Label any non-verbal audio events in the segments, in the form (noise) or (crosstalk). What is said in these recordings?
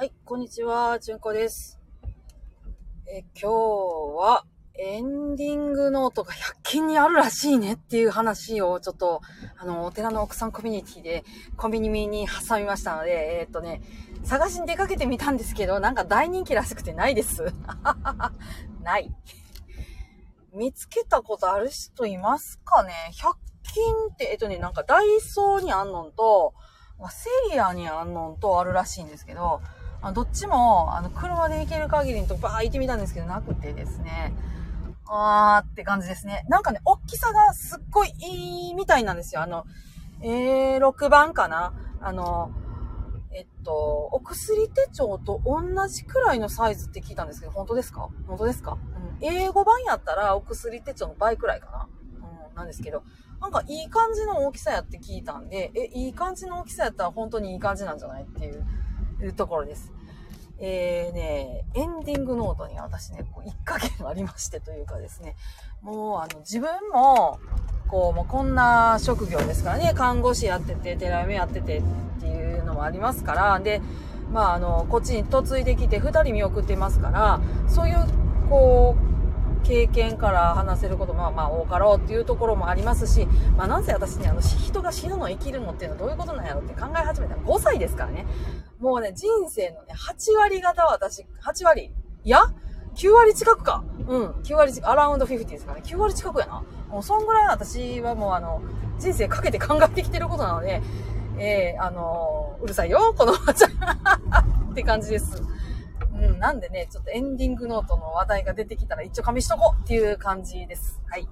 はい、こんにちは、じゅんこです。え、今日は、エンディングノートが100均にあるらしいねっていう話をちょっと、あの、お寺の奥さんコミュニティでコンビニに挟みましたので、えーっとね、探しに出かけてみたんですけど、なんか大人気らしくてないです。(laughs) ない。見つけたことある人いますかね ?100 均って、えっとね、なんかダイソーにあんのんと、セリアにあんのんとあるらしいんですけど、あどっちも、あの、車で行ける限りのとこバー行ってみたんですけど、なくてですね。あーって感じですね。なんかね、大きさがすっごいいいみたいなんですよ。あの、A6 番かな？あの、えっと、お薬手帳と同じくらいのサイズって聞いたんですけど、本当ですか？本当ですか？うん。英語版やったらお薬手帳の倍くらいかな？うん、なんですけど、なんかいい感じの大きさやって聞いたんで、え、いい感じの大きさやったら本当にいい感じなんじゃない？っていういうところです。えーね、エンディングノートに私ね、こう一加減ありましてというかですね、もうあの自分も、こう、もうこんな職業ですからね、看護師やってて、寺嫁やっててっていうのもありますから、で、まああの、こっちに嫁いできて二人見送ってますから、そういう、こう、経験から話せることもまあまあ多かろうっていうところもありますし、まあなんせ私ね、あの、人が死ぬの生きるのっていうのはどういうことなんやろって考え始めたの5歳ですからね。もうね、人生のね、8割方は私、8割？いや ?9 割近くか。うん、9割近く、アラウンド50ですからね。9割近くやな。もうそんぐらい私はもうあの、人生かけて考えてきてることなので、えー、あのうるさいよ、このおばちゃん。(laughs) って感じです。うん、なんでね、ちょっとエンディングノートの話題が出てきたら一応紙しとこうっていう感じです。はい。い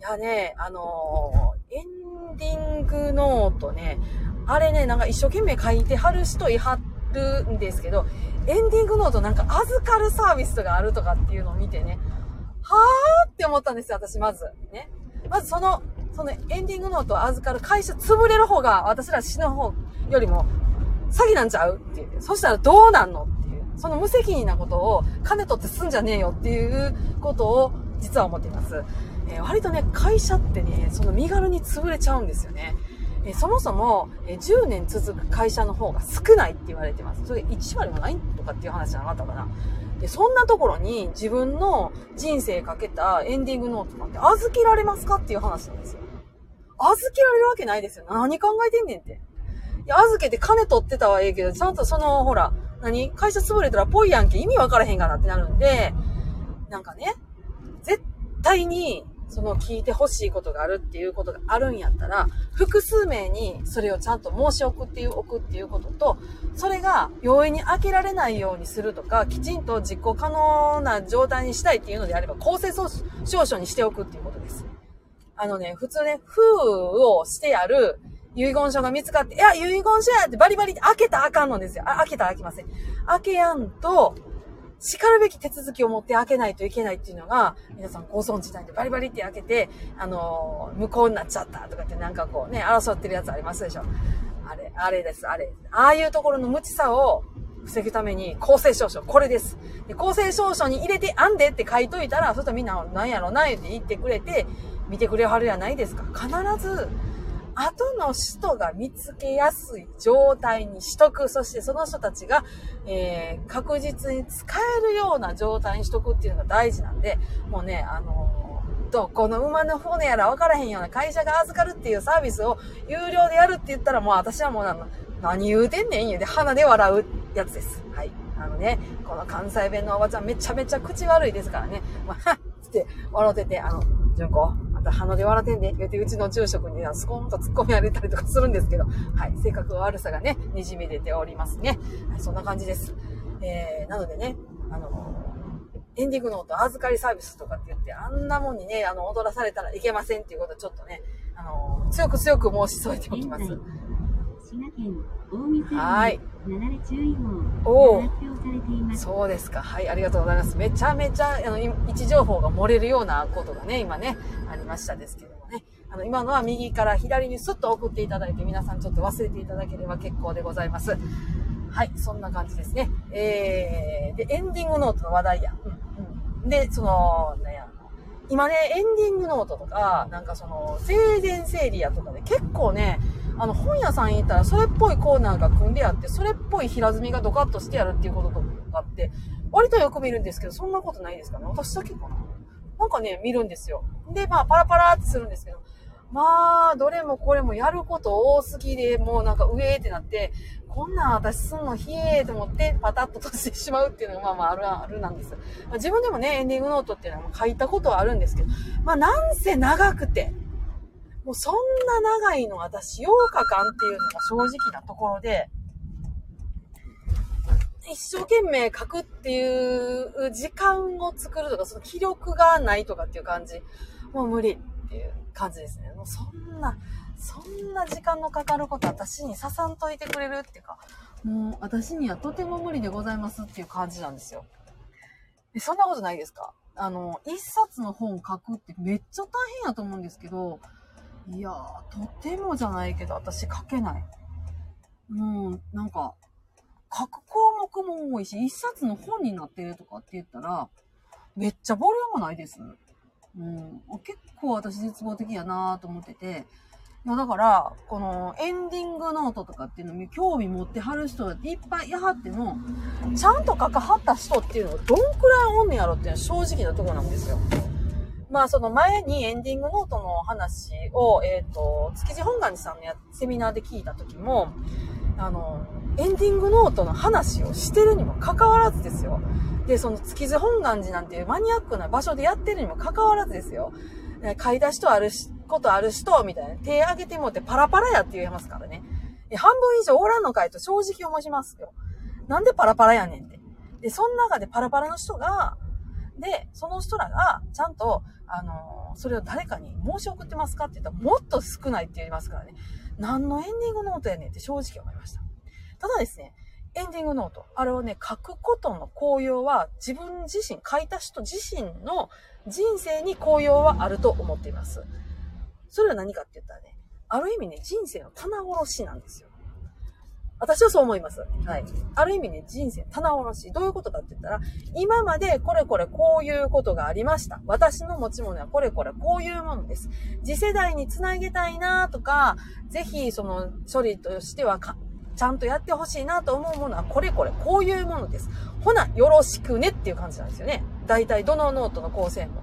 やね、あのーエンディングノートね、あれね、なんか一生懸命書いてはる人いはるんですけど、エンディングノートなんか預かるサービスがあるとかっていうのを見てね、はーって思ったんですよ、私まず。ね。まずその、そのエンディングノートを預かる会社潰れる方が私ら死ぬ方よりも詐欺なんちゃうって言って、そしたらどうなんのっ、その無責任なことを金取ってすんじゃねえよっていうことを実は思っています。えー割とね、会社ってね、その身軽に潰れちゃうんですよね。えーそもそも、えー10年続く会社の方が少ないって言われてます。それ1割もないとかっていう話じゃなかったかな。で、そんなところに自分の人生かけたエンディングノートなんて預けられますかっていう話なんですよ。預けられるわけないですよ。何考えてんねんって。いや、預けて金取ってたはええけど、ちゃんとその、ほら、何？会社潰れたらぽいやんけ意味わからへんがなってなるんで、なんかね、絶対に、その聞いてほしいことがあるっていうことがあるんやったら、複数名にそれをちゃんと申し送っていう、置くっていうことと、それが容易に開けられないようにするとか、きちんと実行可能な状態にしたいっていうのであれば、公正証書にしておくっていうことです。あのね、普通ね、封をしてある遺言書が見つかって、いや、遺言書やってバリバリ開けたらあかんのですよ。あ、開けたら開きません。開けやんと、叱るべき手続きを持って開けないといけないっていうのが、皆さんご存知なんで、バリバリって開けて、あのー無効になっちゃったとかってなんかこうね、争ってるやつありますでしょ。あれ、あれです、あれ。ああいうところの無知さを防ぐために、公正証書、これです。で公正証書に入れて、あんでって書いといたら、そしたらみんな、なんやろな、言って言ってくれて、見てくれはるやないですか。必ず、後の人が見つけやすい状態にしとく。そしてその人たちが、えー確実に使えるような状態にしとくっていうのが大事なんで、もうね、あのーどこの馬の骨やら分からへんような会社が預かるっていうサービスを有料でやるって言ったらもう私はもうなの何言うてんねん言うて鼻で笑うやつです。はい。あのね、この関西弁のおばちゃんめちゃめちゃ口悪いですからね。まあ、は (laughs) っつって笑ってて、あの、純子、あんた鼻で笑ってんで、言うてうちの住職にスコーンと突っ込み上げたりとかするんですけど、はい。性格悪さがね、にじみ出ておりますね。はい、そんな感じです。えー、なのでね、あのエンディングノート預かりサービスとかって言って、あんなもんにね、あの、踊らされたらいけませんっていうことはちょっとね、あの、強く強く申し添えておきます。滋賀県近江線はいになだれ注意お報うが発表されています。そうですか。はい、ありがとうございます。めちゃめちゃ、あの、い位置情報が漏れるようなことがね、今ね、ありましたですけどもね。あの、今のは右から左にスッと送っていただいて、皆さんちょっと忘れていただければ結構でございます。はい、そんな感じですね。えー、で、エンディングノートの話題や。うん、うん。で、その、なんや、今ね、エンディングノートとか、なんかその、生前整理やとかで結構ね、あの、本屋さん行ったら、それっぽいコーナーが組んであって、それっぽい平積みがドカッとしてやるっていうこととかあって、割とよく見るんですけど、そんなことないですかね私だけかななんかね、見るんですよ。で、まあ、パラパラってするんですけど、まあ、どれもこれもやること多すぎで、もうなんか上ってなって、こんなん私すんのひえーと思ってパタッと閉じてしまうっていうのがまあまああるあるなんです。まあ自分でもね、エンディングノートっていうのは書いたことはあるんですけど、まあなんせ長くて、もうそんな長いの私8日間っていうのが正直なところで、一生懸命書くっていう時間を作るとか、その気力がないとかっていう感じ。もう無理っていう感じですね。もうそんな、そんな時間のかかること私にささんといてくれるっていうか、もう私にはとても無理でございますっていう感じなんですよ。でそんなことないですか？あの、一冊の本書くってめっちゃ大変やと思うんですけど、いやー、とてもじゃないけど私書けない。もう、なんか、書く項目も多いし、一冊の本になってるとかって言ったら、めっちゃボリュームないです。うん、結構私絶望的やなと思ってて、いやだから、このエンディングノートとかっていうのに興味持ってはる人いっぱいいはっての、ちゃんと書かはった人っていうのがどんくらいおんねやろっていうのは正直なとこなんですよ。まあその前にエンディングノートの話を、えっ、と、築地本願寺さんのやセミナーで聞いた時も、あの、エンディングノートの話をしてるにもかかわらずですよ。で、その築地本願寺なんていうマニアックな場所でやってるにもかかわらずですよ。買い出しとあるし、ことある人、みたいな。手挙げてもってパラパラやって言えますからね。半分以上おらんのかいと正直思いますよ。なんでパラパラやねんって。で、その中でパラパラの人が、で、その人らが、ちゃんと、あのそれを誰かに申し送ってますかって言ったら、もっと少ないって言いますからね。何のエンディングノートやねんって正直思いました。ただですね、エンディングノート。あれをね、書くことの効用は、自分自身、書いた人自身の人生に効用はあると思っています。それは何かって言ったらね、ある意味ね、人生の棚卸しなんですよ。私はそう思います。はい。ある意味ね、人生棚卸し。どういうことかって言ったら、今までこれこれこういうことがありました。私の持ち物はこれこれこういうものです。次世代につなげたいなとか、ぜひその処理としてはちゃんとやってほしいなと思うものはこれこれこういうものです。ほな、よろしくねっていう感じなんですよね。大体どのノートの構成も。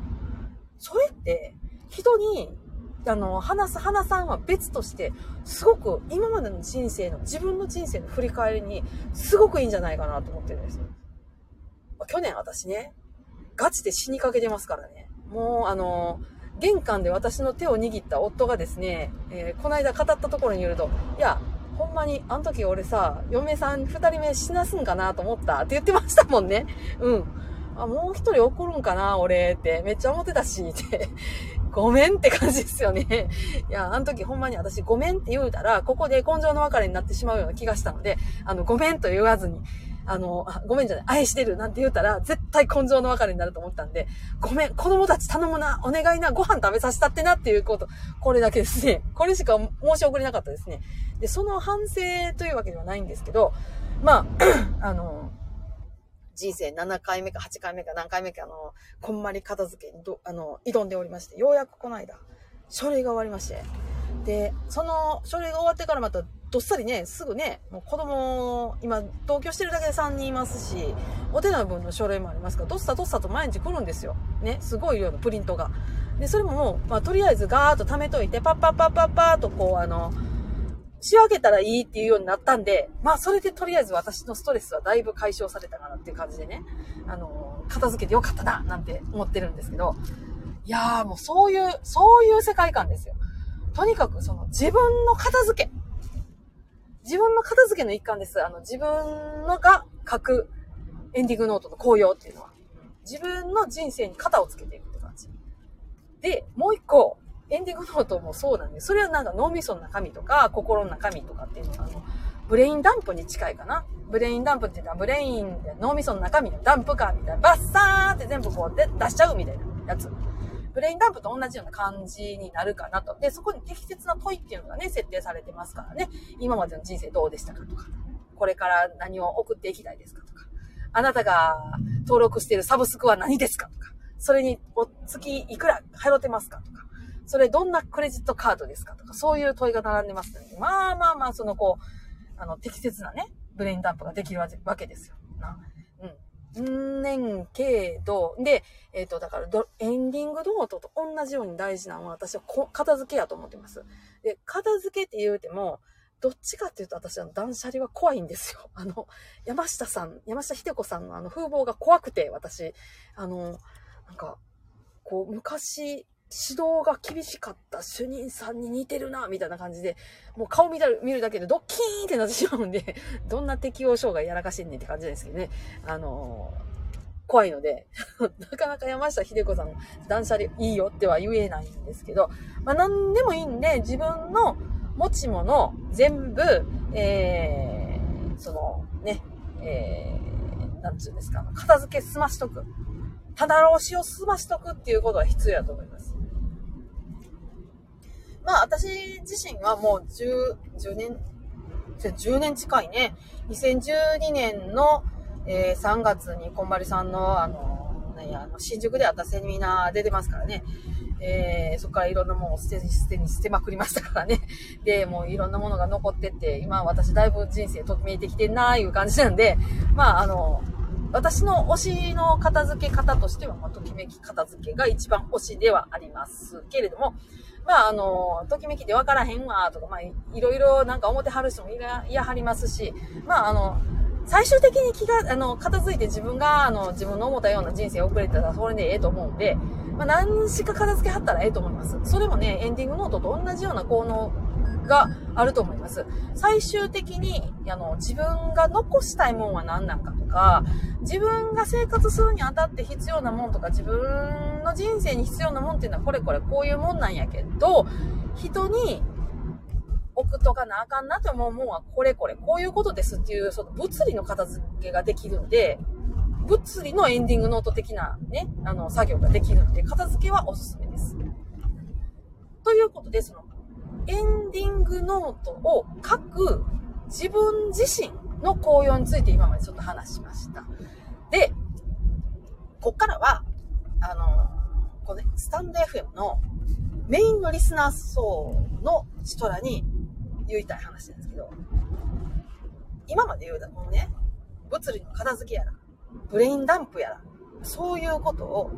それって、人に、あの、話す、話さんは別として、すごく今までの人生の、自分の人生の振り返りに、すごくいいんじゃないかなと思ってるんですよ。去年私ね、ガチで死にかけてますからね。もう、あの、玄関で私の手を握った夫がですね、えーこの間語ったところによると、いや、ほんまに、あの時俺さ、嫁さん二人目死なすんかなと思ったって言ってましたもんね。うん。あ、もう一人怒るんかな俺って、めっちゃ思ってたし、って。ごめんって感じですよね。(laughs) いや、あの時ほんまに私ごめんって言うたら、ここで根性の別れになってしまうような気がしたので、あの、ごめんと言わずに、あの、あごめんじゃない、愛してるなんて言うたら、絶対根性の別れになると思ったんで、ごめん、子供たち頼むな、お願いな、ご飯食べさせたってなっていうこと、これだけですね。これしか申し送れなかったですね。で、その反省というわけではないんですけど、まあ、(clears throat) あの、人生7回目か8回目か何回目かあの、こんまり片付けにど、あの、挑んでおりまして、ようやくこの間、書類が終わりまして、で、その書類が終わってからまた、どっさりね、すぐね、もう子供、今、同居してるだけで3人いますし、お手の分の書類もありますから、どっさどっさと毎日来るんですよ。ね、すごい量のプリントが。で、それももう、まあ、とりあえずガーッと貯めといて、パッパッパッパッパーとこう、あの、仕分けたらいいっていうようになったんで、まあそれでとりあえず私のストレスはだいぶ解消されたかなっていう感じでね、あの、片付けてよかったな、なんて思ってるんですけど、いやーもうそういう、そういう世界観ですよ。とにかくその自分の片付け。自分の片付けの一環です。あの、自分のが書くエンディングノートの効用っていうのは。自分の人生に片をつけていくって感じ。で、もう一個、エンディングノートもそうなんで、それはなんか脳みその中身とか、心の中身とかっていうのが、あの、 brain dump に近いかな。 brain dump っていうのは、 brain で脳みその中身のダンプカーみたいな、バッサーって全部こうで出しちゃうみたいなやつ。brain dump と同じような感じになるかなと。で、そこに適切な問いっていうのがね、設定されてますからね。今までの人生どうでしたかとか。これから何を送っていきたいですかとか。あなたが登録しているサブスクは何ですかとか。それにお月いくら払ってますかとか。それどんなクレジットカードですかとか、そういう問いが並んでますので、まあまあまあ、そのこう、あの、適切なね、 brain dump ができるわけですよ。なうん。んねんけど、で、えっ、と、だから、エンディングノートと同じように大事なのは私はこ片付けやと思ってます。で、片付けって言うても、どっちかっていうと私は断捨離は怖いんですよ。(laughs) あの、山下さん、山下秀子さんのあの風貌が怖くて、私、あの、なんか、こう、昔、指導が厳しかった主任さんに似てるな、みたいな感じで、もう顔見た見るだけでドッキーンってなってしまうんで、どんな適応障害やらかしんねんって感じですけどね。あの怖いので、なかなか山下秀子さんの断捨離いいよっては言えないんですけど、まあ何でもいいんで、自分の持ち物全部、えー、そのね、えー、なんつうんですか、片付け済ましとく。棚押しを済ましとくっていうことは必要だと思います。まあ、私自身はもう10、10年、10年近いね。2012年の、えー、3月にこんばりさんの、あの、ね、あの新宿であったセミナー出てますからね。えー、そこからいろんなものを捨てに捨てに捨てまくりましたからね。(laughs) で、もういろんなものが残ってって、今私だいぶ人生ときめいてきてんなーいう感じなんで、まあ、あの、私の推しの片付け方としては、まあ、ときめき片付けが一番推しではありますけれども、まあ、あの、ときめきでわからへんわ、とか、まあ、いろいろなんか思ってはる人もいら、いやはりますし、まあ、あの、最終的に気が、あの、片付いて自分が、あの、自分の思ったような人生を送れたら、それでええと思うんで、まあ、何しか片付けはったらええと思います。それもね、エンディングノートと同じような効能があると思います。最終的に、あの、自分が残したいもんは何なんかとか、自分が生活するにあたって必要なもんとか、自分の人生に必要なもんっていうのはこれこれこういうもんなんやけど、人に置くとかなあかんなって思うもんはこれこれこういうことですっていう、その物理の片付けができるんで、物理のエンディングノート的なね、あの、作業ができるんで、片付けはおすすめです。ということで、その、エンディングノートを書く自分自身の紅葉について今までちょっと話しました。で、こっからは、あの、このね、スタンド FM のメインのリスナー層の人らに言いたい話なんですけど、今まで言うたものね、物理の片付けやら、ブレインダンプやら、そういうことを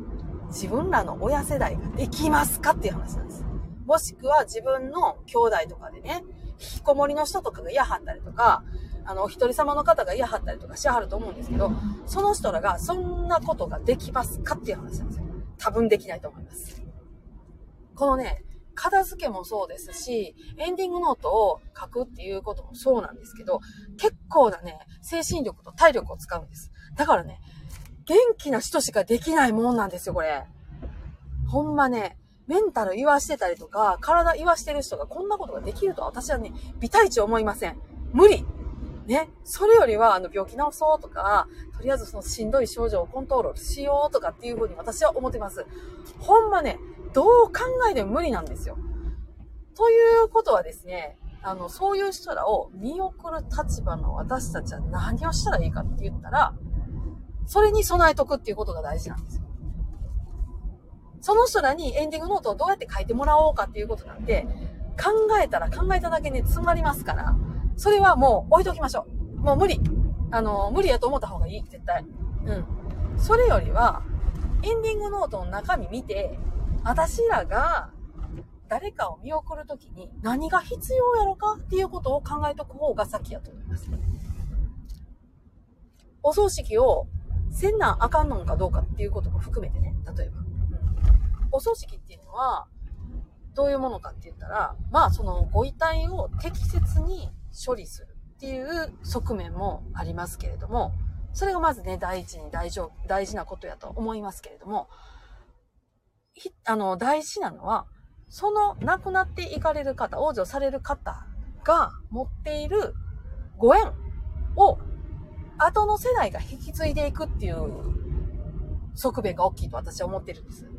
自分らの親世代ができますかっていう話なんです。もしくは自分の兄弟とかでね、引きこもりの人とかが嫌はったりとか、あの、お一人様の方が嫌はったりとかしはると思うんですけど、その人らがそんなことができますかっていう話なんですよ。多分できないと思います。このね、片付けもそうですし、エンディングノートを書くっていうこともそうなんですけど、結構なね、精神力と体力を使うんです。だからね、元気な人しかできないもんなんですよ、これ。ほんまね、メンタル言わしてたりとか、体言わしてる人がこんなことができるとは私はね、微体値思いません。無理。ね。それよりは、あの、病気治そうとか、とりあえずそのしんどい症状をコントロールしようとかっていうふうに私は思ってます。ほんまね、どう考えても無理なんですよ。ということはですね、あの、そういう人らを見送る立場の私たちは何をしたらいいかって言ったら、それに備えとくっていうことが大事なんですよ。その人らにエンディングノートをどうやって書いてもらおうかっていうことなんで、考えたら考えただけね、詰まりますから、それはもう置いときましょう。もう無理。あの、無理やと思った方がいい、絶対。うん。それよりは、エンディングノートの中身見て、私らが誰かを見送るときに何が必要やろかっていうことを考えとく方が先やと思います。お葬式をせんなあかんのかどうかっていうことも含めてね、例えば。お葬式っていうのは、どういうものかって言ったら、まあそのご遺体を適切に処理するっていう側面もありますけれども、それがまずね、第一に大丈夫大事なことやと思いますけれども、あの、大事なのは、その亡くなっていかれる方、往生される方が持っているご縁を後の世代が引き継いでいくっていう側面が大きいと私は思ってるんです。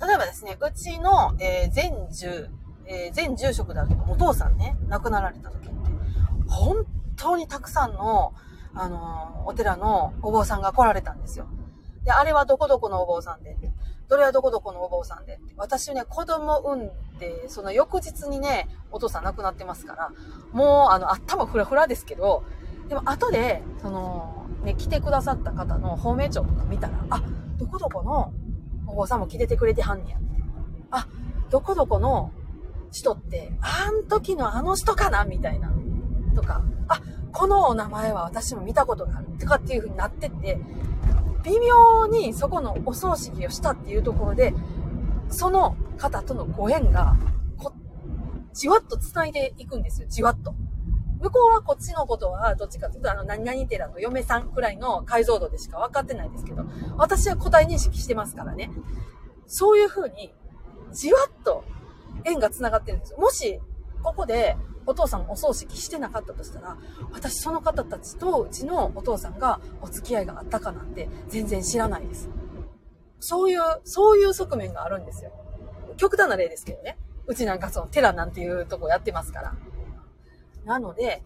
例えばですね、うちの、えー、前住、えー、前住職であるお父さんね、亡くなられた時って、本当にたくさんの、あのー、お寺のお坊さんが来られたんですよ。で、あれはどこどこのお坊さんで、どれはどこどこのお坊さんで？って。私ね、子供産んで、その翌日にね、お父さん亡くなってますから、もう、あの、頭フラフラですけど、でも後で、その、ね、来てくださった方の法名帳とか見たら、あ、どこどこのお坊さんも来ててくれてはんねや。あ、どこどこの人って、あん時のあの人かなみたいな。とか、あ、このお名前は私も見たことがある。とかっていう風になってって、微妙にそこのお葬式をしたっていうところで、その方とのご縁が、こ、じわっと繋いでいくんですよ。じわっと。向こうはこっちのことは、どっちかというと、あの、何々寺の嫁さんくらいの解像度でしか分かってないですけど、私は個体認識してますからね。そういう風に、じわっと縁が繋がってるんですよ。もし、ここでお父さんお葬式してなかったとしたら、私その方たちとうちのお父さんがお付き合いがあったかなんて全然知らないです。そういう、そういう側面があるんですよ。極端な例ですけどね。うちなんかその寺なんていうとこやってますから。なので、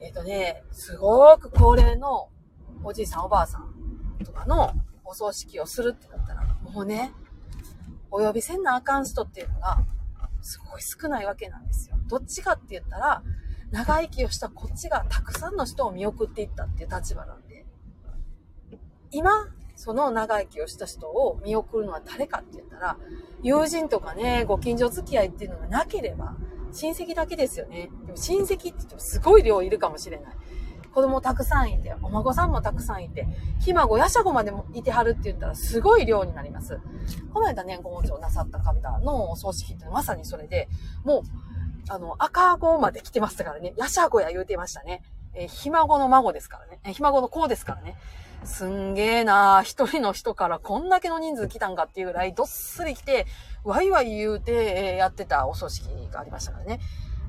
えっ、とね、すごく高齢のおじいさんおばあさんとかのお葬式をするってなったら、もうね、お呼びせんなあかん人っていうのが、すごい少ないわけなんですよ。どっちかって言ったら、長生きをしたこっちがたくさんの人を見送っていったっていう立場なんで、今、その長生きをした人を見送るのは誰かって言ったら、友人とかね、ご近所付き合いっていうのがなければ、親戚だけですよね。でも親戚って言ってもすごい量いるかもしれない。子供たくさんいて、お孫さんもたくさんいて、ひ孫、やしゃごまでもいてはるって言ったらすごい量になります。この間ね、ご門長なさった方のお葬式ってまさにそれで、もう、あの、赤子まで来てましたからね、やしゃごや言うてましたね。えーひ孫の孫ですからね。えーひ孫の子ですからね。すんげえな一人の人からこんだけの人数来たんかっていうぐらいどっすり来て、ワイワイ言うて、えやってたお葬式がありましたからね。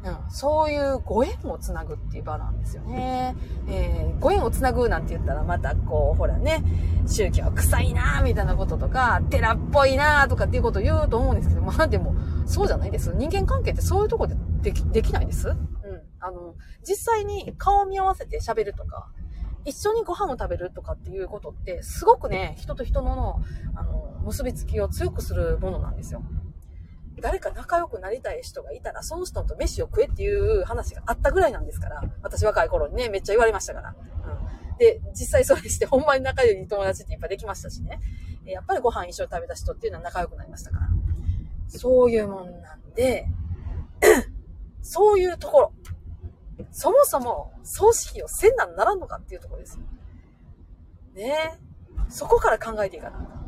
うん、そういうご縁をつなぐっていう場なんですよね。えーご縁をつなぐなんて言ったらまたこう、ほらね、宗教臭いなーみたいなこととか、寺っぽいなーとかっていうことを言うと思うんですけど、まあでも、そうじゃないです。人間関係ってそういうとこでできできないです。うん。あの、実際に顔を見合わせて喋るとか、一緒にご飯を食べるとかっていうことって、すごくね、人と人の、あの、結びつきを強くするものなんですよ。誰か仲良くなりたい人がいたら、その人と飯を食えっていう話があったぐらいなんですから、私若い頃にね、めっちゃ言われましたから。うん。で、実際それして、ほんまに仲良い友達っていっぱいできましたしね。やっぱりご飯一緒に食べた人っていうのは仲良くなりましたから。そういうもんなんで、(clears throat) そういうところ。そもそも葬式をせんなんならんのかっていうところですよ。ねえ。そこから考えていいかな。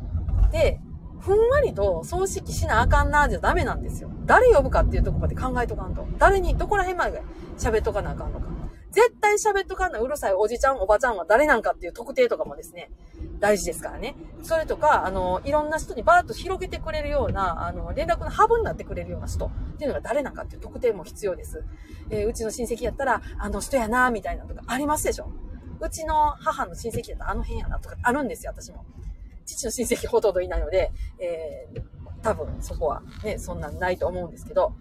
で、ふんわりと葬式しなあかんなじゃダメなんですよ。誰呼ぶかっていうとこまで考えとかんと。誰に、どこら辺まで喋っとかなあかんのか。絶対喋っとかんなうるさいおじちゃん、おばちゃんは誰なんかっていう特定とかもですね、大事ですからね。それとか、あの、いろんな人にバーッと広げてくれるような、あの、連絡のハブになってくれるような人っていうのが誰なんかっていう特定も必要です。えーうちの親戚やったら、あの人やな、みたいなとかありますでしょうちの母の親戚やったらあの辺やなとかあるんですよ、私も。父の親戚ほとんどいないので、えー多分そこはね、そんなんないと思うんですけど、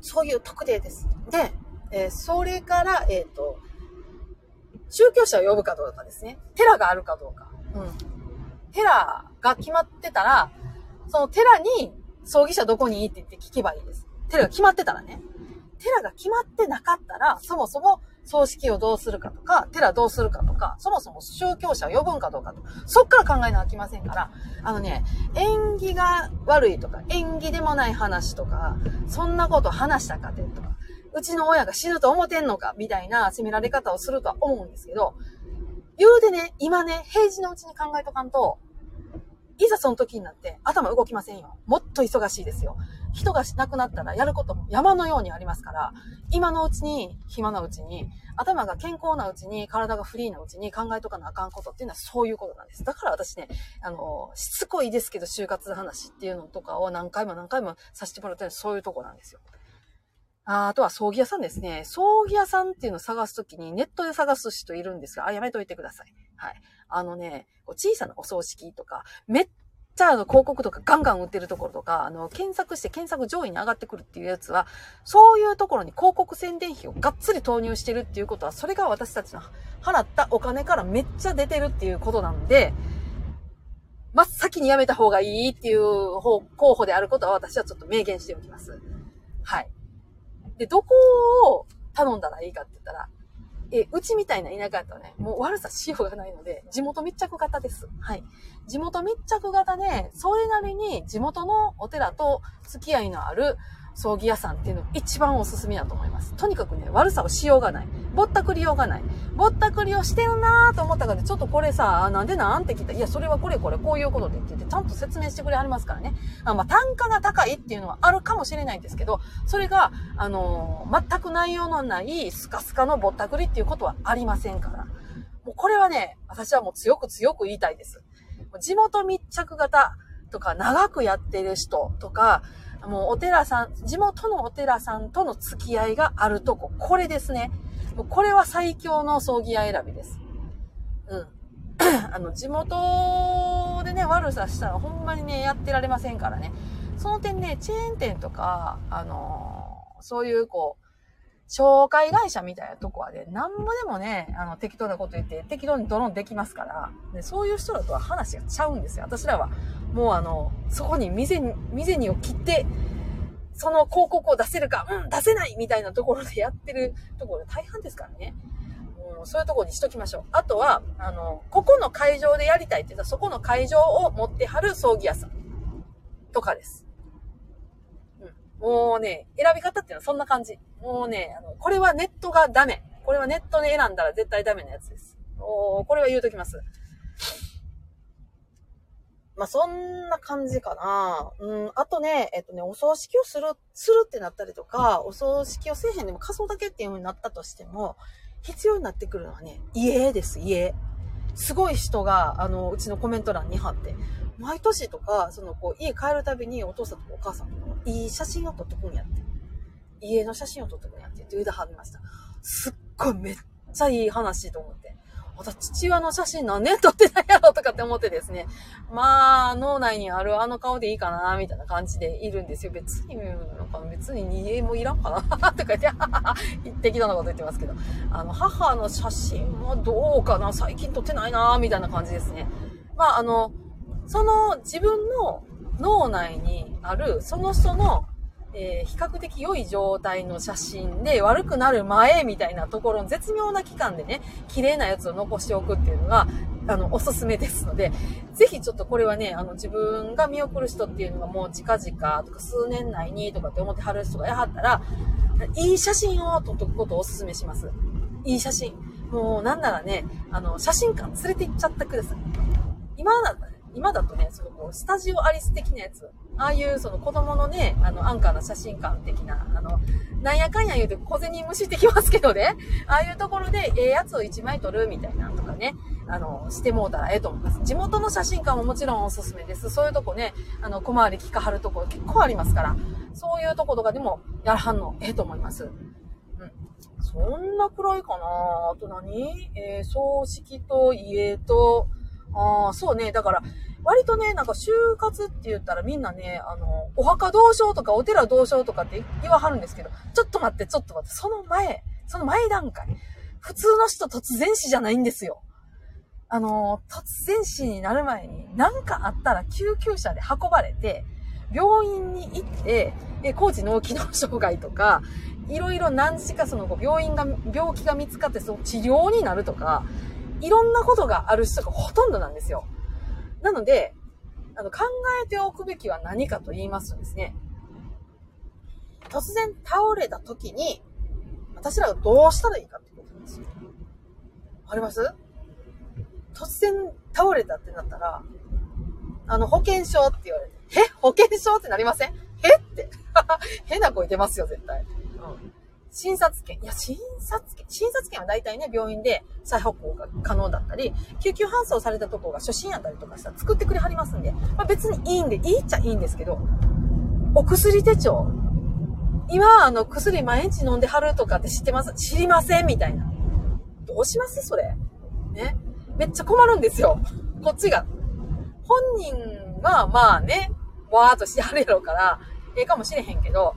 そういう特定です。で、えーそれから、えっ、と、宗教者を呼ぶかどうかですね。寺があるかどうか。うん。寺が決まってたら、その寺に葬儀社どこにいいって言って聞けばいいです。寺が決まってたらね。寺が決まってなかったら、そもそも葬式をどうするかとか、寺どうするかとか、そもそも宗教者を呼ぶんかどうかと、そっから考えなきませんから、あのね、縁起が悪いとか、縁起でもない話とか、そんなこと話したかてとか、うちの親が死ぬと思ってんのか、みたいな責められ方をするとは思うんですけど、言うてね、今ね、平時のうちに考えとかんと、いざその時になって頭動きませんよ。もっと忙しいですよ。人が亡くなったらやることも山のようにありますから、今のうちに、暇なうちに、頭が健康なうちに、体がフリーなうちに考えとかなあかんことっていうのはそういうことなんです。だから私ね、あの、しつこいですけど、就活話っていうのとかを何回も何回もさせてもらったのはそういうとこなんですよ。ああとは葬儀屋さんですね。葬儀屋さんっていうのを探すときにネットで探す人いるんですが、あ、やめといてください。はい。あのね、小さなお葬式とか、めっちゃあの広告とかガンガン売ってるところとか、あの、検索して検索上位に上がってくるっていうやつは、そういうところに広告宣伝費をがっつり投入してるっていうことは、それが私たちの払ったお金からめっちゃ出てるっていうことなんで、真っ先にやめた方がいいっていう方候補であることは私はちょっと明言しておきます。はい。で、どこを頼んだらいいかって言ったら、え、うちみたいな田舎だとね、もう悪さしようがないので、地元密着型です。はい。地元密着型で、それなりに地元のお寺と付き合いのある葬儀屋さんっていうの一番おすすめだと思います。とにかくね、悪さをしようがない。ぼったくりようがない。ぼったくりをしてるなーと思ったから、ちょっとこれさ、なんでなんって聞いた、いや、それはこれこれこういうことでって言って、ちゃんと説明してくれはりますからね。あまあ、単価が高いっていうのはあるかもしれないんですけど、それが、あのー全く内容のないスカスカのぼったくりっていうことはありませんから。もうこれはね、私はもう強く強く言いたいです。地元密着型とか長くやってる人とか、もうお寺さん、地元のお寺さんとの付き合いがあるとこ、これですね。もうこれは最強の葬儀屋選びです。うん。(coughs) あの、地元でね、悪さしたらほんまにね、やってられませんからね。その点ね、チェーン店とか、あのーそういうこう、紹介会社みたいなとこはね、なんぼでもね、あの、適当なこと言って、適当にドローンできますから、でそういう人らとは話がちゃうんですよ。私らは、もうあの、そこに店に、店にを切って、その広告を出せるか、うん、出せないみたいなところでやってるところ大半ですからね。もうそういうとこにしときましょう。あとは、あの、ここの会場でやりたいって言ったら、そこの会場を持ってはる葬儀屋さんとかです。もうね、選び方っていうのはそんな感じ。もうね、あの、これはネットがダメ。これはネットで選んだら絶対ダメなやつです。おーこれは言うときます。まあ、そんな感じかな。うん、あとね、えっとね、お葬式をする、するってなったりとか、お葬式をせえへんでも仮装だけっていう風になったとしても、必要になってくるのはね、家です、家。すごい人が、あの、うちのコメント欄に貼って、毎年とか、その、こう、家帰るたびにお父さんとかお母さんとかいい写真を撮っとくんやって。家の写真を撮っとくんやってって言うてはりました。すっごいめっちゃいい話と思って。私、父親の写真何年撮ってないやろとかって思ってですね。まあ、脳内にあるあの顔でいいかな、みたいな感じでいるんですよ。別に、なんか別に家もいらんかな、とか言って、ははは適当なこと言ってますけど。あの、母の写真はどうかな最近撮ってないな、みたいな感じですね。まあ、あの、その自分の脳内にある、その人の、えー比較的良い状態の写真で悪くなる前みたいなところの絶妙な期間でね、綺麗なやつを残しておくっていうのが、あの、おすすめですので、ぜひちょっとこれはね、あの、自分が見送る人っていうのがもう近々とか数年内にとかって思ってはる人がやはったら、いい写真を撮っとくことをおすすめします。いい写真。もうなんならね、あの、写真館連れて行っちゃってください。今だったら今だとね、そのこう、スタジオアリス的なやつ、ああいうその子供のね、あの、安価な写真館的な、あの、なんやかんや言うて小銭無視してきますけどね、ああいうところで、ええやつを1枚撮るみたいなのとかね、あの、してもうたらええと思います。地元の写真館ももちろんおすすめです。そういうとこね、あの、小回り聞かはるとこ結構ありますから、そういうとことかでもやらはんのええと思います。うん。そんなくらいかなあと何？えー葬式と家と、ああ、そうね。だから、割とね、なんか就活って言ったらみんなね、あの、お墓同章とかお寺同章とかって言わはるんですけど、ちょっと待って、ちょっと待って、その前、その前段階。普通の人突然死じゃないんですよ。あの、突然死になる前に、何かあったら救急車で運ばれて、病院に行って、え、高知脳機能障害とか、いろいろ何時かその病院が、病気が見つかってその治療になるとか、いろんなことがある人がほとんどなんですよ。なので、あの、考えておくべきは何かと言いますとですね、突然倒れた時に、私らがどうしたらいいかってことなんですよ。わかります？突然倒れたってなったら、あの、保険証って言われて、え？保険証？ってなりませんえ？って。(laughs) 変な声出ますよ、絶対。うん。診察券。いや、診察券。診察券は大体ね、病院で再発行が可能だったり、救急搬送されたところが初診やったりとかしたら作ってくれはりますんで、まあ別にいいんで、いいっちゃいいんですけど、お薬手帳。今、あの、薬毎日飲んではるとかって知ってます？知りませんみたいな。どうします？それ。ね。めっちゃ困るんですよ。こっちが。本人は、まあね、わーっとしてはるやろうから、ええかもしれへんけど、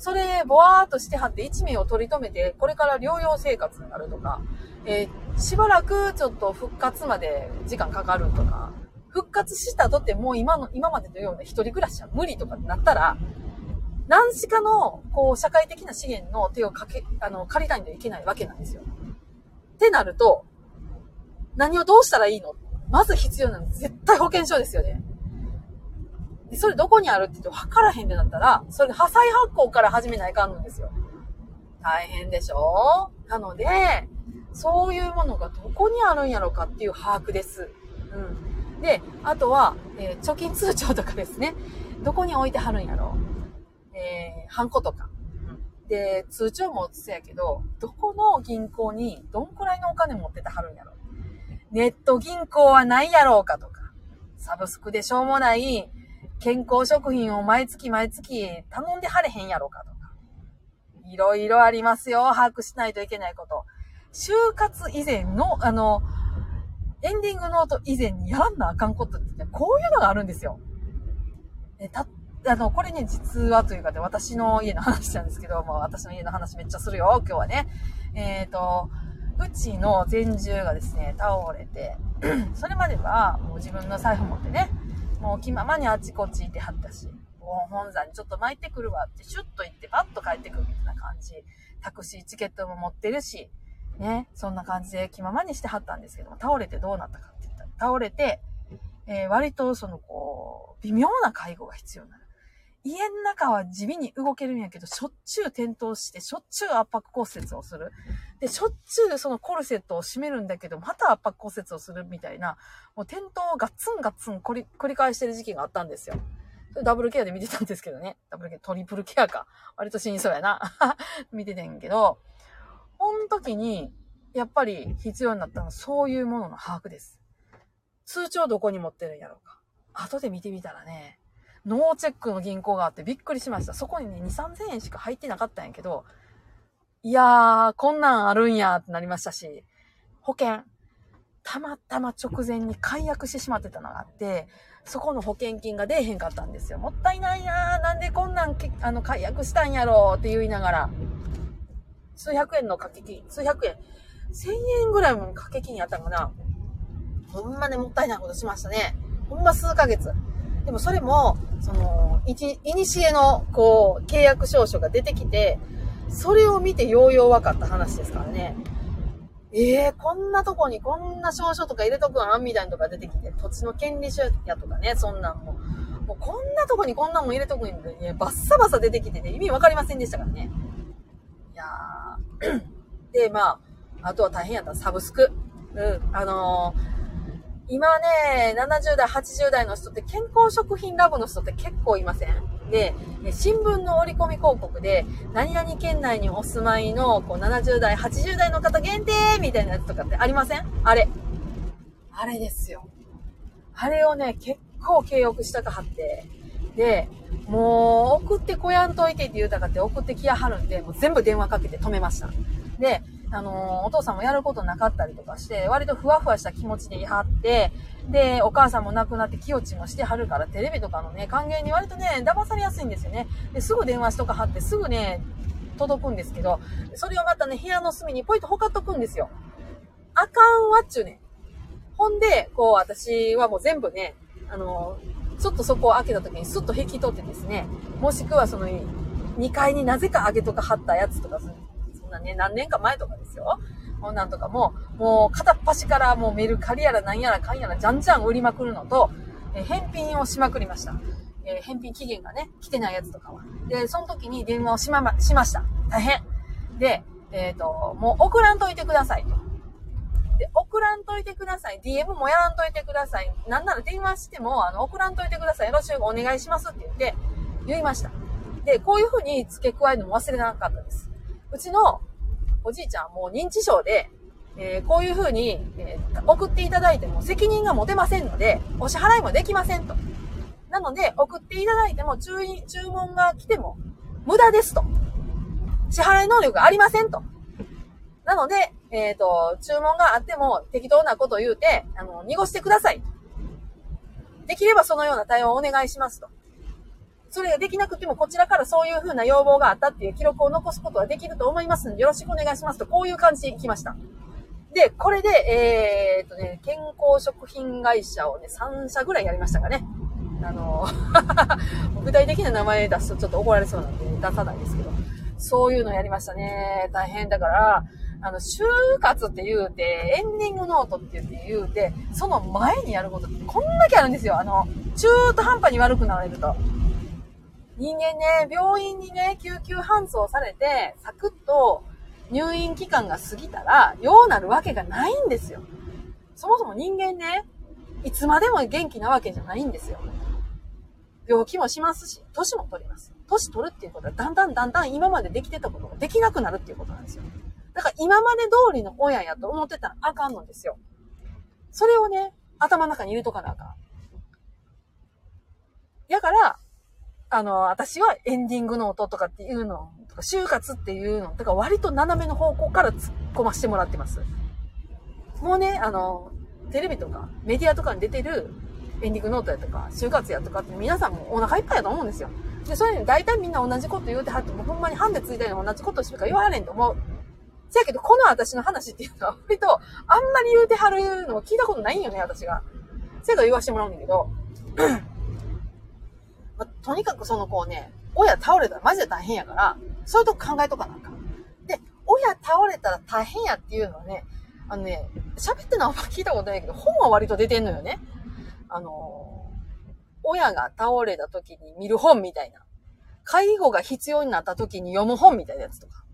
それ、ぼわーっとしてはって1名を取り留めて、これから療養生活になるとか、えーしばらくちょっと復活まで時間かかるとか、復活したとってもう今の、今までのような一人暮らしは無理とかになったら、何しかの、こう、社会的な資源の手をかけ、あの、借りないといけないわけなんですよ。ってなると、何をどうしたらいいの？まず必要なの絶対保険証ですよね。で、それどこにあるって言って分からへんってなったら、それで破砕発行から始めないかんのですよ。大変でしょ？なので、そういうものがどこにあるんやろかっていう把握です。うん。で、あとは、えー、貯金通帳とかですね。どこに置いてはるんやろ？えー、ハンコとか。で、通帳もそうやけど、どこの銀行にどんくらいのお金持っててはるんやろ？ネット銀行はないやろうかとか、サブスクでしょうもない健康食品を毎月毎月頼んではれへんやろかとか。いろいろありますよ。把握しないといけないこと。就活以前の、あの、エンディングノート以前にやらんなあかんことって、こういうのがあるんですよ。え、た、あの、これね、実はというかで、私の家の話なんですけど、まあ私の家の話めっちゃするよ、今日はね。えっ、ー、と、うちの前住がですね、倒れて、(clears throat) それまではもう自分の財布持ってね、もう気ままにあちこち行ってはったし、もう本山にちょっと巻いてくるわって、シュッと行ってパッと帰ってくるみたいな感じ。タクシーチケットも持ってるし、ね、そんな感じで気ままにしてはったんですけども、倒れてどうなったかって言ったら、倒れて、えー、割とそのこう、微妙な介護が必要な。家の中は地味に動けるんやけど、しょっちゅう転倒して、しょっちゅう圧迫骨折をする。で、しょっちゅうそのコルセットを締めるんだけど、また圧迫骨折をするみたいな、もう転倒をガッツンガッツン繰り返してる時期があったんですよ。ダブルケアで見てたんですけどね。ダブルケア、トリプルケアか。割と死にそうやな。(laughs) 見ててんけど、この時に、やっぱり必要になったのはそういうものの把握です。通帳どこに持ってるんやろうか。後で見てみたらね、ノーチェックの銀行があってびっくりしました。そこにね、2、3000円しか入ってなかったんやけど、いやー、こんなんあるんやってなりましたし、保険、たまたま直前に解約してしまってたのがあって、そこの保険金が出えへんかったんですよ。もったいないなーなんでこんなんあの解約したんやろうって言いながら、数百円の掛け金、数百円、千円ぐらいも掛け金やったんかな。ほんまね、もったいないことしましたね。ほんま数ヶ月。でもそれも、その、い、にしえの、こう、契約証書が出てきて、それを見てようよう分かった話ですからね。ええー、こんなとこにこんな証書とか入れとくん？みたいなとか出てきて、土地の権利書やとかね、そんなんも。もうこんなとこにこんなんも入れとくんで、ね、バッサバサ出てきてね、意味わかりませんでしたからね。いやー。(clears throat) で、まあ、あとは大変やったサブスク。うん。あのー今ね、70代、80代の人って健康食品ラブの人って結構いません？で、新聞の折り込み広告で、何々県内にお住まいのこう70代、80代の方限定みたいなやつとかってありません？あれ。あれですよ。あれをね、結構契約したかはって。で、もう送ってこやんといてって言うたかって送ってきやはるんで、もう全部電話かけて止めました。で、あの、お父さんもやることなかったりとかして、割とふわふわした気持ちでいはって、で、お母さんも亡くなって気落ちもしてはるから、テレビとかのね、還元に割とね、騙されやすいんですよね。で、すぐ電話しとか貼って、すぐね、届くんですけど、それをまたね、部屋の隅にポイとほかっとくんですよ。あかんわっちゅうね。ほんで、こう、私はもう全部ね、あの、ちょっとそこを開けた時にスッと引き取ってですね、もしくはその、2階になぜか上げとか貼ったやつとか、なね、何年か前とかですよ。こんなんとかも、もう片っ端からもうメルカリやら何やらかんやらじゃんじゃん売りまくるのと、えー、返品をしまくりました。えー、返品期限がね、来てないやつとかは。で、その時に電話をしま、ま、しました。大変。で、えっ、ー、と、もう送らんといてくださいと。で、送らんといてください。DM もやらんといてください。なんなら電話しても、あの、送らんといてください。よろしくお願いしますって言って、言いました。で、こういう風に付け加えるのも忘れなかったです。うちのおじいちゃんも認知症で、えー、こういう風に、えー、送っていただいても責任が持てませんので、お支払いもできませんと。なので、送っていただいても注意、注文が来ても無駄ですと。支払い能力がありませんと。なので、えっ、ー、と、注文があっても適当なことを言うて、あの、濁してください。できればそのような対応をお願いしますと。それができなくても、こちらからそういう風な要望があったっていう記録を残すことはできると思いますので、よろしくお願いしますと、こういう感じで行きました。で、これで、えー、っとね、健康食品会社をね、3社ぐらいやりましたかね。あの、(laughs) 具体的な名前出すとちょっと怒られそうなんで出さないですけど、そういうのやりましたね。大変だから、あの、就活って言うて、エンディングノートって言って言うて、その前にやることってこんだけあるんですよ。あの、中途半端に悪くなれると。人間ね、病院にね、救急搬送されて、サクッと入院期間が過ぎたら、ようなるわけがないんですよ。そもそも人間ね、いつまでも元気なわけじゃないんですよ。病気もしますし、年も取ります。年取るっていうことは、だんだんだんだん今までできてたことができなくなるっていうことなんですよ。だから今まで通りの親やと思ってたらあかんのですよ。それをね、頭の中に入れとかなあかん。やから、あの、私はエンディングノートとかっていうの、とか就活っていうの、とか割と斜めの方向から突っ込ませてもらってます。もうね、あの、テレビとかメディアとかに出てるエンディングノートやとか、就活やとかって皆さんもお腹いっぱいやと思うんですよ。で、それに大体みんな同じこと言うてはってもほんまにハンデついたような同じことしか言わはれんと思う。せやけど、この私の話っていうのは割とあんまり言うてはるのを聞いたことないんよね、私が。せやから言わしてもらうんだけど、まとにかくその子をね、親倒れたらマジで大変やから、そういうとこ考えとかなあか。で、親倒れたら大変やっていうのはね、あのね、喋ってのはあんま聞いたことないけど、本は割と出てんのよね。あの親が倒れた時に見る本みたいな。介護が必要になった時に読む本みたいなやつとか。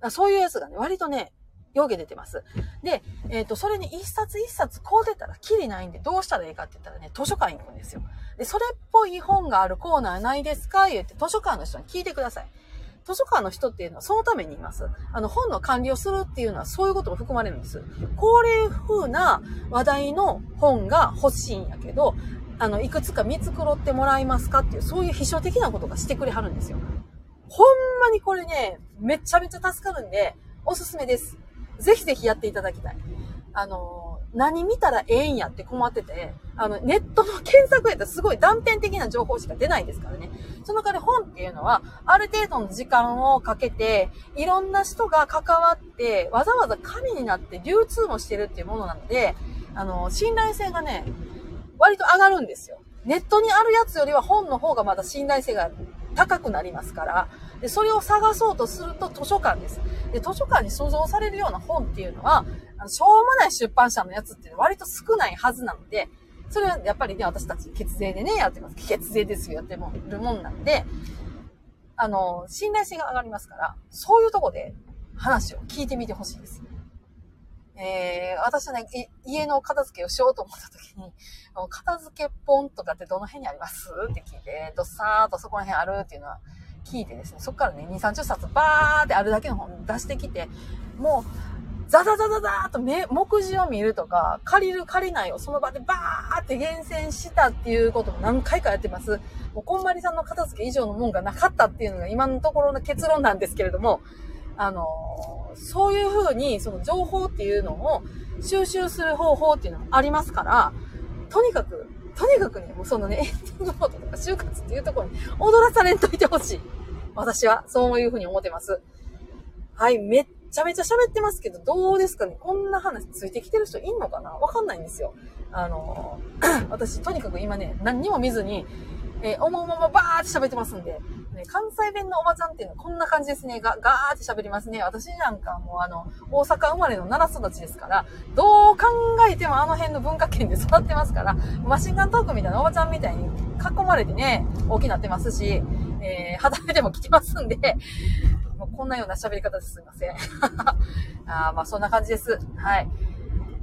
あそういうやつがね、割とね、よげ出てます。で、えっ、と、それに一冊一冊こう出たらきりないんで、どうしたらいいかって言ったらね、図書館行くんですよ。で、それっぽい本があるコーナーないですか？言って図書館の人に聞いてください。図書館の人っていうのはそのためにいます。あの、本の管理をするっていうのはそういうことも含まれるんです。こういう風な話題の本が欲しいんやけど、あの、いくつか見繕ってもらいますかっていう、そういう秘書的なことがしてくれはるんですよ。ほんまにこれね、めちゃめちゃ助かるんで、おすすめです。ぜひぜひやっていただきたい。あの、何見たらええんやって困ってて、あの、ネットの検索やったらすごい断片的な情報しか出ないですからね。その代わり本っていうのは、ある程度の時間をかけて、いろんな人が関わって、わざわざ紙になって流通もしてるっていうものなので、あの、信頼性がね、割と上がるんですよ。ネットにあるやつよりは本の方がまだ信頼性が高くなりますから、で、それを探そうとすると図書館です。で、図書館に所蔵されるような本っていうのは、あのしょうもない出版社のやつって割と少ないはずなので、それはやっぱりね、私たち血税でね、やってます。血税ですよ、やってもるもんなんで、あの、信頼性が上がりますから、そういうとこで話を聞いてみてほしいです。えー、私はね、家の片付けをしようと思った時に、片付け本とかってどの辺にあります？って聞いて、どっさーっとそこら辺あるっていうのは聞いてですね、そこからね、2、30冊バーってあるだけの本出してきて、もう、ザザザザザーっと目、目次を見るとか、借りる借りないをその場でバーって厳選したっていうことも何回かやってます。もう、こんまりさんの片付け以上のもんがなかったっていうのが今のところの結論なんですけれども、あの、そういうふうに、その情報っていうのを収集する方法っていうのもありますから、とにかく、とにかくね、もうそのね、エンディングノートとか就活っていうところに踊らされんといてほしい。私は、そういうふうに思ってます。はい、めっちゃめちゃ喋ってますけど、どうですかね？こんな話ついてきてる人いんのかな？わかんないんですよ。あの、(clears throat) 私、とにかく今ね、何にも見ずに、えー、思うままバーって喋ってますんで、ね、関西弁のおばちゃんっていうのはこんな感じですね。が、ガーって喋りますね。私なんかもうあの、大阪生まれの奈良育ちですから、どう考えてもあの辺の文化圏で育ってますから、マシンガントークみたいなおばちゃんみたいに囲まれてね、大きなってますし、えー、肌目でも来てますんで、もうこんなような喋り方ですいません。(laughs) あまあそんな感じです。はい。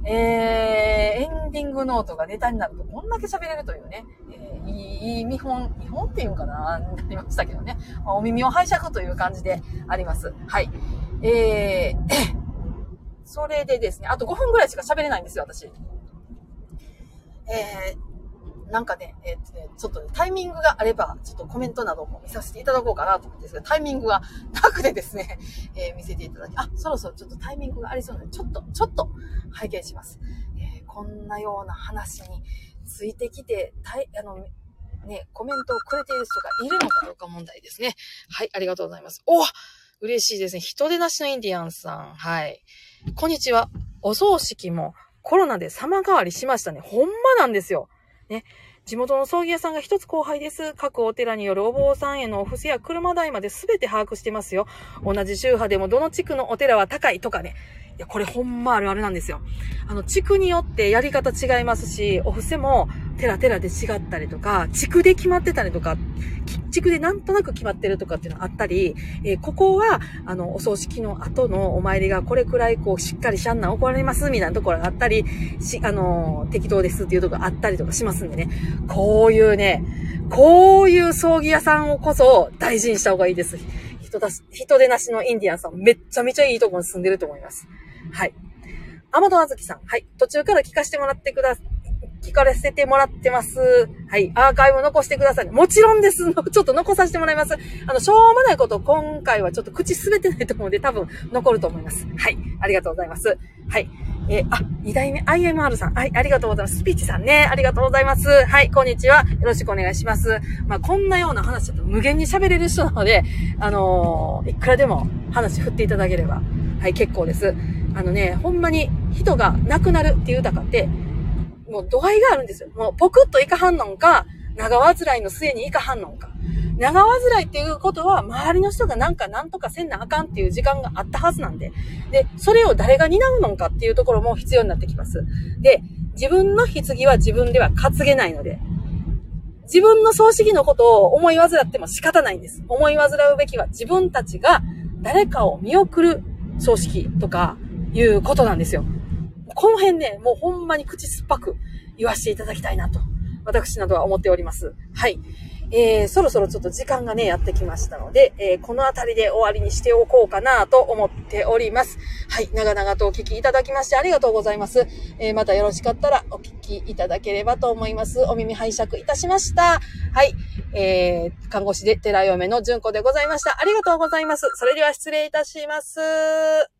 えー、エンディングノートがネタになるとこんだけ喋れるというね、えー、いい見本、見本っていうんかな、なりましたけどね。まあお耳を拝借という感じであります。はい。えー、(coughs) それでですね、あと5分ぐらいしか喋れないんですよ、私。えー、なんかね、えーっとね、ちょっと、ね、タイミングがあれば、ちょっとコメントなども見させていただこうかなと思うんですけど、タイミングがなくてですね、(laughs) えー見せていただき、あ、そろそろちょっとタイミングがありそうなので、ちょっと、ちょっと拝見します。えーこんなような話についてきて、たい、あの、ね、コメントをくれている人がいるのかどうか問題ですね。はい、ありがとうございます。お嬉しいですね。人手なしのインディアンさん。はい。こんにちは。お葬式もコロナで様変わりしましたね。ほんまなんですよ。ね。地元の葬儀屋さんが一つ後輩です。各お寺によるお坊さんへのお布施や車代まで全て把握してますよ。同じ宗派でもどの地区のお寺は高いとかね。いや、これほんまあるあるなんですよ。あの、地区によってやり方違いますし、お布施も寺寺で違ったりとか、地区で決まってたりとか、地区でなんとなく決まってるとかっていうのあったり、えーここは、あの、お葬式の後のお参りがこれくらいこう、しっかりシャンナン怒られますみたいなところがあったり、し、あの、適当ですっていうところがあったりとかしますんでね。こういうね、こういう葬儀屋さんをこそ大事にした方がいいです。人だし、人手なしのインディアンさん、めっちゃめちゃいいところに住んでると思います。はい。アマトアズキさん。はい。途中から聞かせてもらってくだ、聞かせてもらってます。はい。アーカイブ残してください。もちろんです。(laughs) ちょっと残させてもらいます。あの、しょうもないこと、今回はちょっと口滑ってないと思うので、多分残ると思います。はい。ありがとうございます。はい。えーあ、二代目 IMR さん。はい。ありがとうございます。スピーチさんね。ありがとうございます。はい。こんにちは。よろしくお願いします。まあ、こんなような話だと無限に喋れる人なので、あのーいくらでも話振っていただければ、はい、結構です。あのね、ほんまに人が亡くなるっていう歌って、もう度合いがあるんですよ。もうポクッといかはんのんか、長患いの末にいかはんのんか。長患いっていうことは、周りの人がなんかなんとかせんなあかんっていう時間があったはずなんで。で、それを誰が担うのかっていうところも必要になってきます。で、自分の棺は自分では担げないので、自分の葬式のことを思い煩っても仕方ないんです。思い煩うべきは自分たちが誰かを見送る葬式とかいうことなんですよ。この辺ね、もうほんまに口酸っぱく言わせていただきたいなと、私などは思っております。はい。えー、そろそろちょっと時間がね、やってきましたので、えー、このあたりで終わりにしておこうかなと思っております。はい。長々とお聞きいただきましてありがとうございます。えー、またよろしかったらお聞きいただければと思います。お耳拝借いたしました。はい。えー、看護師で寺嫁の純子でございました。ありがとうございます。それでは失礼いたします。